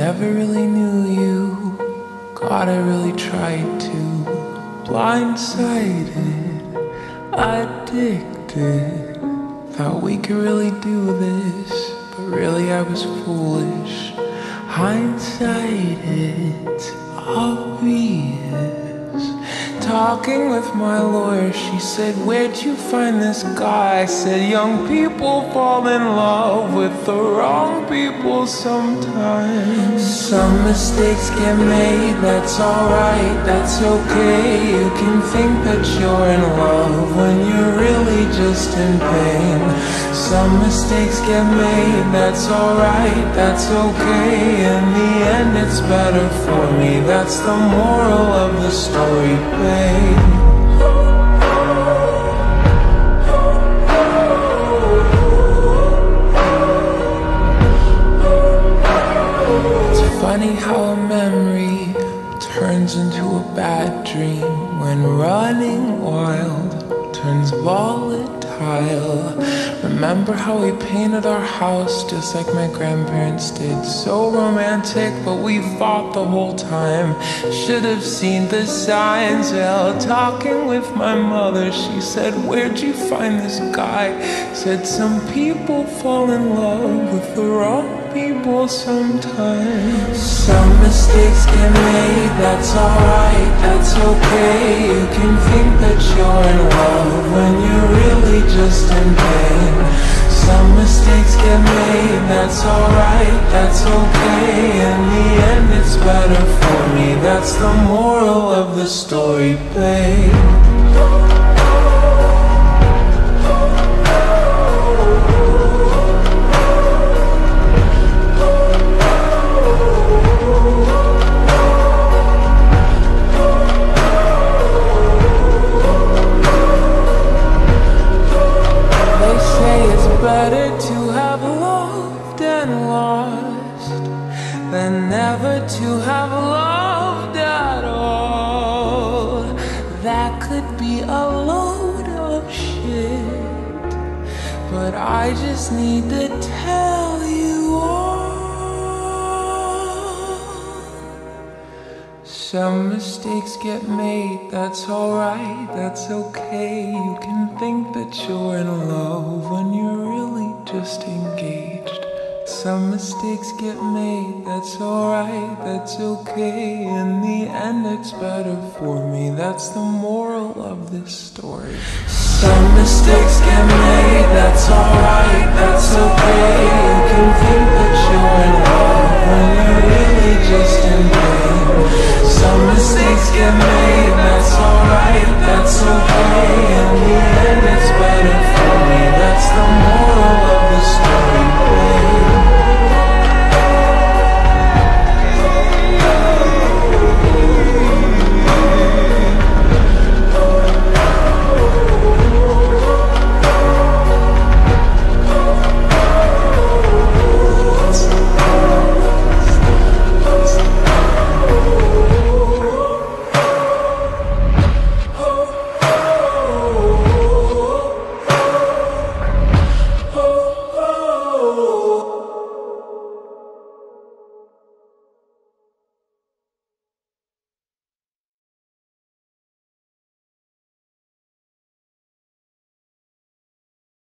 never really knew you. God, I really tried to. Blindsided, addicted. Thought we could really do this, but really I was foolish. Hindsight, it's obvious. Talking with my lawyer, she said, Where'd you find this guy? I said, Young people fall in love with the wrong people sometimes. Some mistakes get made, that's alright, that's okay. You can think that you're in love when really just in pain. Some mistakes get made, that's alright, that's okay. In the end, it's better for me, that's the moral of the story, babe. It's funny how a memory turns into a bad dream when running wild turns Remember how we painted our house just like my grandparents did? So romantic, but we fought the whole time. Should have seen the signs. Well, talking with my mother, she said, Where'd you find this guy? Said, Some people fall in love with the wrong people sometimes. Some mistakes get made, that's alright, that's okay. You can think that you're in love when you're really just in pain. Some mistakes get made, that's alright, that's okay. In the end, it's better for me. That's the moral of the story, babe. And lost than never to have loved at all. That could be a load of shit, but I just need to tell you all. Some mistakes get made, that's alright, that's okay. You can think that you're in love when you're really just engaged. Some mistakes get made, that's alright, that's okay. In the end, it's better for me. That's the moral of this story. Some mistakes get made, that's alright, that's okay. You can think